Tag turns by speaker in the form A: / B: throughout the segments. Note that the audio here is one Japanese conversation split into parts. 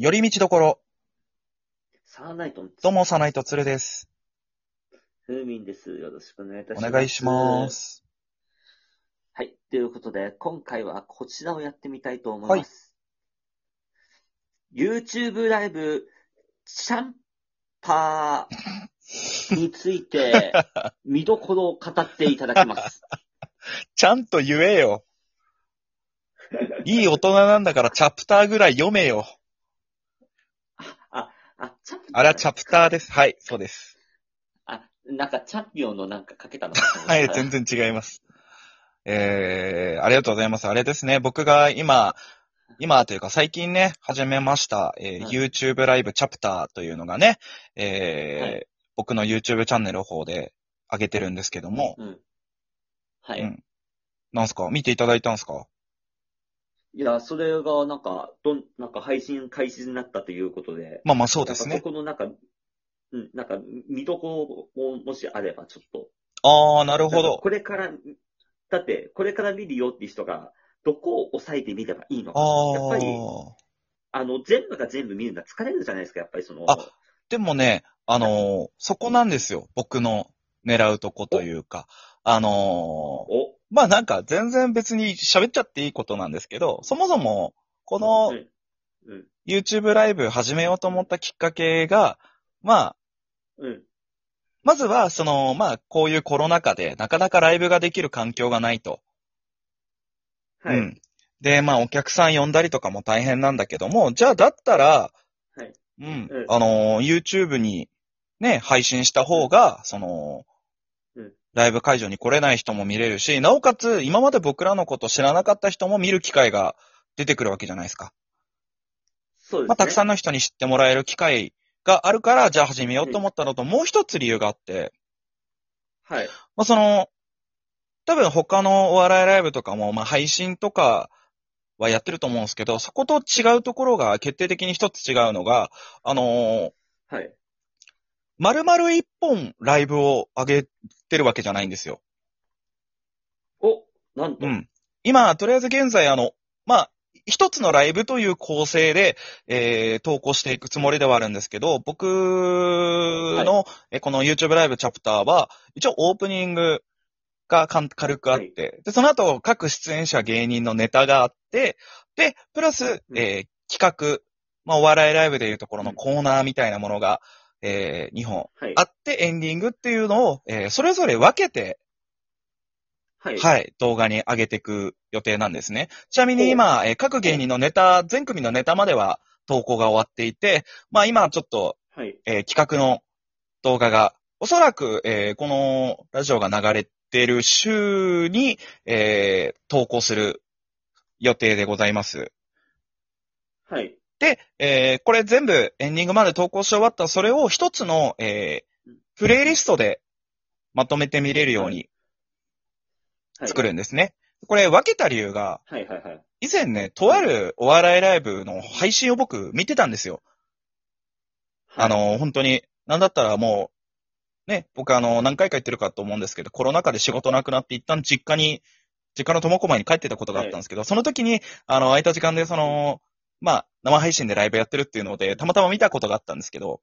A: 寄り道どころ、
B: サーナイトの
A: どうも、サナイトツルです。
B: ふうみんです。よろしくお願いいたします。
A: お願いしま。す。
B: はい。ということで、今回はこちらをやってみたいと思います。YouTube ライブ、チャンパーについて、見どころを語っていただきます。
A: ちゃんと言えよ。いい大人なんだからチャプターぐらい読めよ。
B: あ、チャン
A: あれはチャプターです。はい、そうです。
B: あ、なんかチャンピオンのなんかかけたのかと思った
A: はい、全然違います。えー、ありがとうございます。あれですね、僕が今、今というか最近ね、始めました、えー
B: はい
A: YouTube ライブチャプターというのがね、えー
B: はい
A: 僕の YouTube チャンネルの方で上げてるんですけども、
B: うん。はい。
A: うん。なんすか？見ていただいたんすか？
B: いや、それがなんか、どん、なんか配信開始になったということで、
A: まあまあそうですね
B: なんか。そこのなんか、うん、なんか、見どころももしあれば、ちょっと。
A: あー、なるほど。
B: これから、だって、これから見るよっていう人が、どこを押さえて見ればいいのか。
A: あ
B: やっぱり、
A: ー。
B: あの、全部が全部見るのは疲れるじゃないですか、やっぱりその。
A: あでもね、あのーそこなんですよ。僕の狙うとこというか。あのー
B: お、
A: まあなんか全然別に喋っちゃっていいことなんですけど、そもそも、この。YouTube ライブ始めようと思ったきっかけが、まあ、
B: うん。
A: まずは、その、まあ、こういうコロナ禍で、なかなかライブができる環境がないと。
B: はい。
A: うん。で、まあ、お客さん呼んだりとかも大変なんだけども、じゃあ、だったら、
B: はい。
A: うん
B: うん。
A: あのー、YouTube にね、配信した方が、その
B: うん、
A: ライブ会場に来れない人も見れるし、なおかつ、今まで僕らのこと知らなかった人も見る機会が出てくるわけじゃないですか。
B: そうですね。
A: まあ、たくさん
B: ん。
A: の人に知ってもらえる機会があるから、じゃあ始めようと思ったのと、もう一つ理由があって、
B: はい。
A: まあ、その、多分他のお笑いライブとかも、まあ、配信とかはやってると思うんですけど、そこと違うところが決定的に一つ違うのが、あのー
B: はい。
A: 丸々一本ライブを上げてるわけじゃないんですよ。
B: お、なんと。
A: うん。今、とりあえず現在、あの、まあ、一つのライブという構成で、えー、投稿していくつもりではあるんですけど、僕の、えこの YouTube ライブチャプターは、一応オープニングがかん軽くあって、で、その後各出演者芸人のネタがあって、で、プラス、
B: うん
A: えー企画、まあ、お笑いライブでいうところのコーナーみたいなものが、えー、2本
B: はい。
A: あってエンディングっていうのを、えーそれぞれ分けて、
B: はい。
A: はい、動画に上げていく予定なんですね。ちなみに今、えー各芸人のネタ、全組のネタまでは投稿が終わっていて、まあ今ちょっと、
B: はい。
A: えー企画の動画が、おそらく、えーこのラジオが流れてる週に、えー投稿する予定でございます。
B: はい。
A: で、えーこれ全部エンディングまで投稿し終わったら、それを一つの、えープレイリストでまとめて見れるように
B: はい。
A: 作るんですね。これ分けた理由が、
B: はいはいはい。
A: 以前ね、とあるお笑いライブの配信を僕見てたんですよ。
B: はい
A: あ、の、本当に、なんだったらもう、ね、僕あの、何回か言ってるかと思うんですけど、コロナ禍で仕事なくなって一旦実家に、実家の苫小牧に帰ってたことがあったんですけど、その時に、あの、空いた時間でその、まあ、生配信でライブやってるっていうので、たまたま見たことがあったんですけど、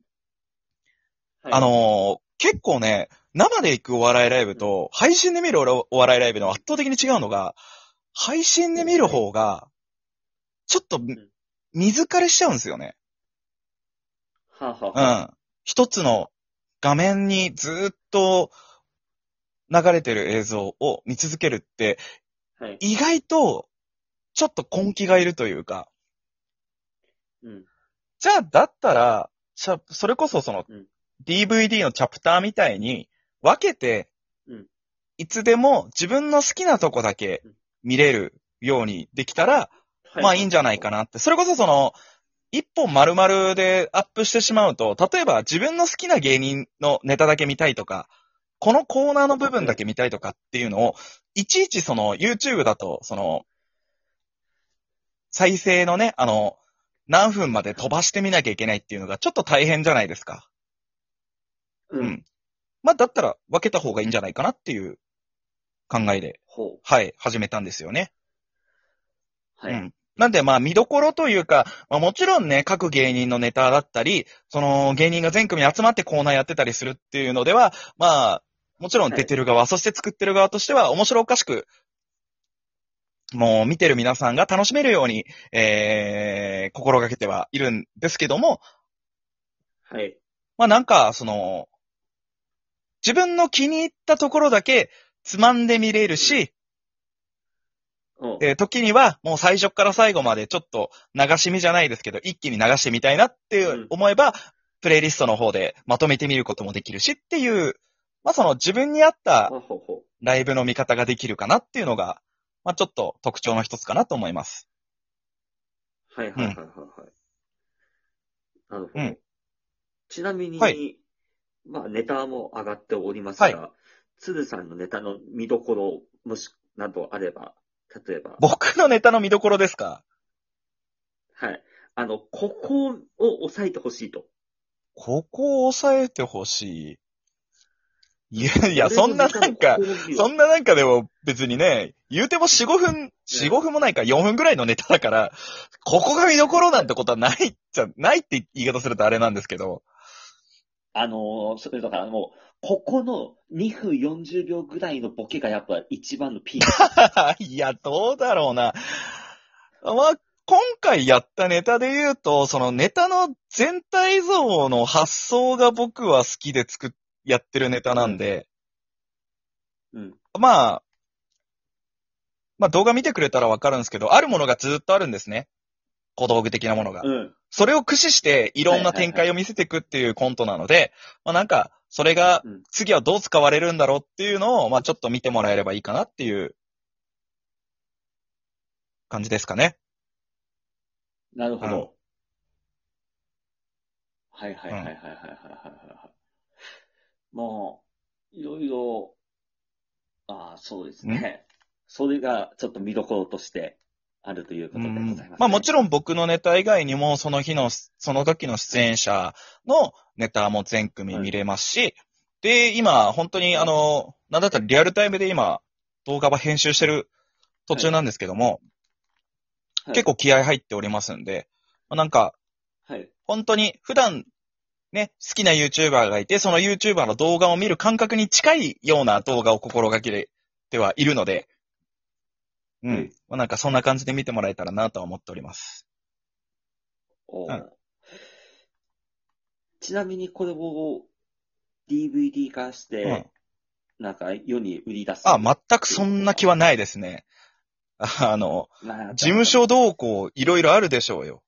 B: はい
A: あ、のー結構ね、生で行くお笑いライブと、配信で見るおお笑いライブの圧倒的に違うのが、配信で見る方が、ちょっと、
B: ん
A: 水枯れしちゃうんですよね。
B: はあ、は
A: うん。一つの画面にずーっと流れてる映像を見続けるって、
B: はい。
A: 意外と、ちょっと根気がいるというか、
B: うん。
A: じゃあ、だったら、それこそその
B: うん、
A: DVD のチャプターみたいに分けて
B: うん、
A: いつでも自分の好きなとこだけ見れるようにできたら、
B: は
A: まあいいんじゃないかなって。それこそその、一本丸々でアップしてしまうと、例えば自分の好きな芸人のネタだけ見たいとか、このコーナーの部分だけ見たいとかっていうのを、いちいちその YouTube だと、その、再生のね、あの、何分まで飛ばしてみなきゃいけないっていうのがちょっと大変じゃないですか。
B: う。
A: うんん。まあだったら分けた方がいいんじゃないかなっていう考えで、
B: ほう。
A: はい、始めたんですよね。
B: はい。
A: うん。なんでまあ見どころというか、まあもちろんね、各芸人のネタだったり、その芸人が全組集まってコーナーやってたりするっていうのでは、まあ、もちろん出てる側、そして作ってる側としては面白おかしく、もう見てる皆さんが楽しめるように、えー、心がけてはいるんですけども、
B: はい。
A: まあなんか、その、自分の気に入ったところだけつまんで見れるし、
B: うん。
A: えー時にはもう最初から最後までちょっと流し見じゃないですけど、一気に流してみたいなって
B: うん。
A: 思えば、プレイリストの方でまとめてみることもできるしっていう、まあその自分に合ったライブの見方ができるかなっていうのが、まあちょっと特徴の一つかなと思います。
B: うはいはいはいはいはい。なるほど。
A: うん
B: ちなみに、
A: はい
B: まあネタも上がっておりますが、鶴さんのネタの見どころ、もし、などあれば、例えば、
A: 僕のネタの見どころですか？
B: はい。あの、ここを押さえてほしいと。
A: ここを押さえてほしい。いやいや、そんななんか、そんななんかでも別にね、言うても4、5分、4、5分もないか4分ぐらいのネタだから、ここが見どころなんてことはないっちゃ、ないって言い方するとあれなんですけど、
B: あのーそれだからもう、ここの2分40秒ぐらいのボケがやっぱ一番のピーク。
A: いや、どうだろうな。まあ、今回やったネタで言うと、そのネタの全体像の発想が僕は好きで作っ、やってるネタなんで、
B: うん。
A: まあ、まあ動画見てくれたらわかるんですけど、あるものがずっとあるんですね。小道具的なものが。
B: うん。
A: それを駆使していろんな展開を見せていくっていうコントなので、まあなんか、それが
B: うん
A: 次はどう使われるんだろうっていうのを、まあちょっと見てもらえればいいかなっていう感じですかね。
B: なるほ
A: うん
B: ど。はいはいはいはいはいはいはいはい。もう、いろいろ、ああ、そうですね。それがちょっと見どころとしてあるということでございます、ね。
A: まあもちろん僕のネタ以外にも、その日の、その時の出演者のネタも全組見れますし、で、今、本当にあの、なんだったらリアルタイムで今、動画は編集してる途中なんですけども、
B: はい
A: 結構気合入っておりますんで、まあなんか、
B: はい。
A: 本当に普段ね、好きな YouTuber がいて、その YouTuber の動画を見る感覚に近いような動画を心がけてはいるので、うん。
B: はい
A: まあなんかそんな感じで見てもらえたらなとは思っております。
B: おー
A: うん
B: ちなみにこれを DVD 化し
A: うん
B: て、。なんか世に売り出す。
A: あ、全くそんな気はないですね。あの、
B: まあ
A: 事務所動向いろいろあるでしょうよ
B: うん。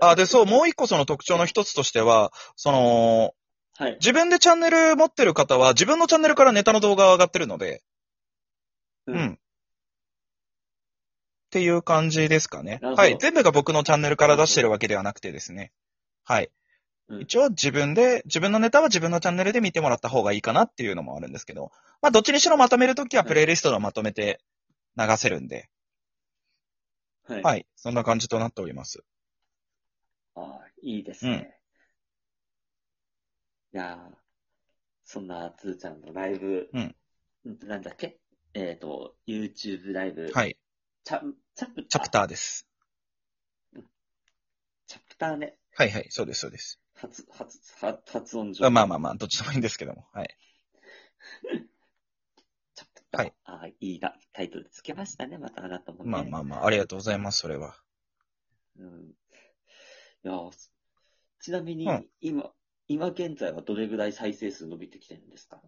A: あ、で、そう、もう一個その特徴の一つとしては、その、
B: はい。
A: 自分でチャンネル持ってる方は自分のチャンネルからネタの動画が上がってるので、
B: う
A: うん。っていう感じですかね。
B: なるほど
A: はい。全部が僕のチャンネルから出してるわけではなくてですね。はい。
B: うん
A: 一応自分で、自分のネタは自分のチャンネルで見てもらった方がいいかなっていうのもあるんですけど、まあどっちにしろまとめるときは
B: はい
A: プレイリストでまとめて流せるんで、
B: はい。
A: はい。そんな感じとなっております。
B: いいですね。いやーそんなつーちゃんのライブ、
A: うん
B: んなんだっけ？えっ、と、YouTube ライブ、
A: はい。
B: チャチャプ
A: チャプターです。
B: チャプターね。
A: はいはい。そうです、そうです。
B: 発、発、発発音上。
A: あまあまあまあ、どっちでもいいんですけども。はい。
B: チャプター。
A: はい
B: ああ、いいな、タイトルつけましたね、またあなたもね。
A: まあまあまあ、ありがとうございます、それは。
B: うん。いやーちなみに、
A: うん。
B: 今、今現在はどれぐらい再生数伸びてきてるんですか？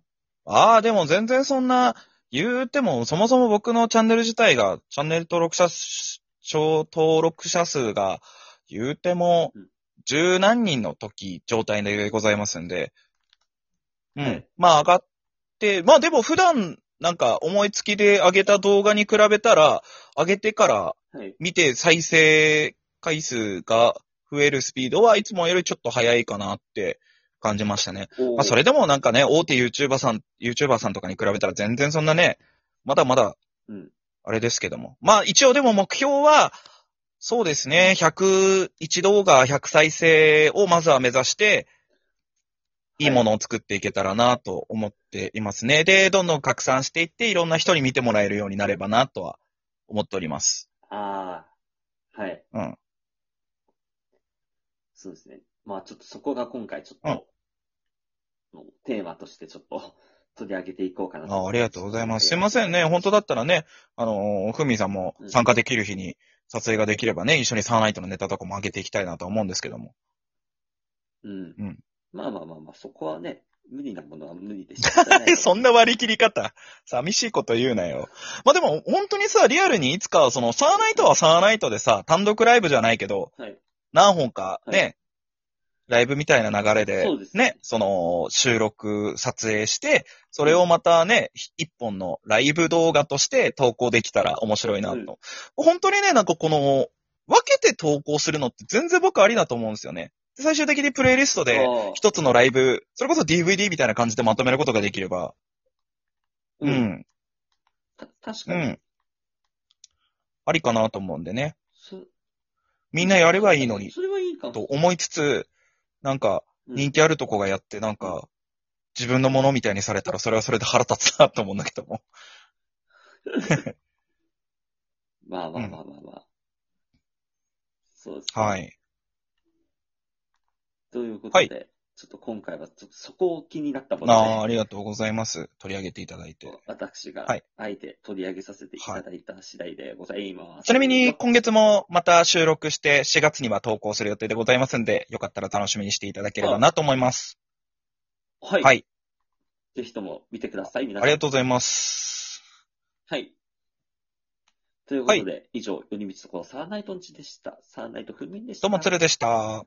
A: ああ、でも全然そんな、言うても、そもそも僕のチャンネル自体が、チャンネル登録者数、登録者数が、言うても
B: うん、
A: 十何人の時、状態でございますんで、うん。
B: はい。
A: まあ上がって、まあでも普段、なんか思いつきで上げた動画に比べたら、上げてから
B: はい。
A: 見て再生回数が増えるスピードはいつもよりちょっと早いかなって感じましたね。まあ、それでもなんかね、大手 YouTuber さん、YouTuber さんとかに比べたら全然そんなね、まだまだ、
B: うん。
A: あれですけども。まあ、一応でも目標は、そうですね、101動画100再生をまずは目指して、いいものを作っていけたらなと思っていますね。で、どんどん拡散していって、いろんな人に見てもらえるようになればなとは思っております。
B: ああ、はい。
A: うん。
B: そうですね。まあちょっとそこが今回ちょっと、のテーマとしてちょっと 取り上げていこうかな
A: あありがとうございます。すいませんね。本当だったらね、あのーふみさんも参加できる日に撮影ができればね、一緒にサーナイトのネタとかも上げていきたいなと思うんですけども。
B: うん。
A: うん
B: まあまあまあまあ、そこはね、無理なものは無理でしょ
A: そんな割り切り方。寂しいこと言うなよ。まあでも、本当にさ、リアルにいつか、その、サーナイトはサーナイトでさ、単独ライブじゃないけど、
B: はい。
A: 何本かね、
B: はい
A: ライブみたいな流れで、
B: そうですね
A: ね、その、収録、撮影して、それをまたね、一本のライブ動画として投稿できたら面白いなと。
B: うん
A: 本当にね、なんかこの、分けて投稿するのって全然僕ありだと思うんですよね。で最終的にプレイリストで、一つのライブ、それこそ DVD みたいな感じでまとめることができれば、う。
B: うん。
A: ん、
B: た確かに。
A: うん。ありかなと思うんでね。
B: そ
A: みんなやればいいのに、
B: それはいいかも。
A: と思いつつ、なんか、
B: うん
A: 人気あるとこがやって、なんか、自分のものみたいにされたら、それはそれで腹立つなと思うんだけども。
B: まあまあまあまあまあ。そうですね。
A: はい。
B: ということで、
A: はい
B: ちょっと今回はちょっとそこを気になったもの
A: ああ、あ
B: で、
A: りがとうございます。取り上げていただいて。
B: 私が
A: はい
B: あえて取り上げさせていただいた次第でございます。
A: ちなみに、今月もまた収録して、4月には投稿する予定でございますんで、よかったら楽しみにしていただければなと思います。
B: はい。
A: はい。
B: ぜひとも見てください、皆さん。
A: ありがとうございます。
B: はい。ということで、以上、寄り道ところサーナイトンチでした。サーナイト風民でした。
A: どうも、つるでした。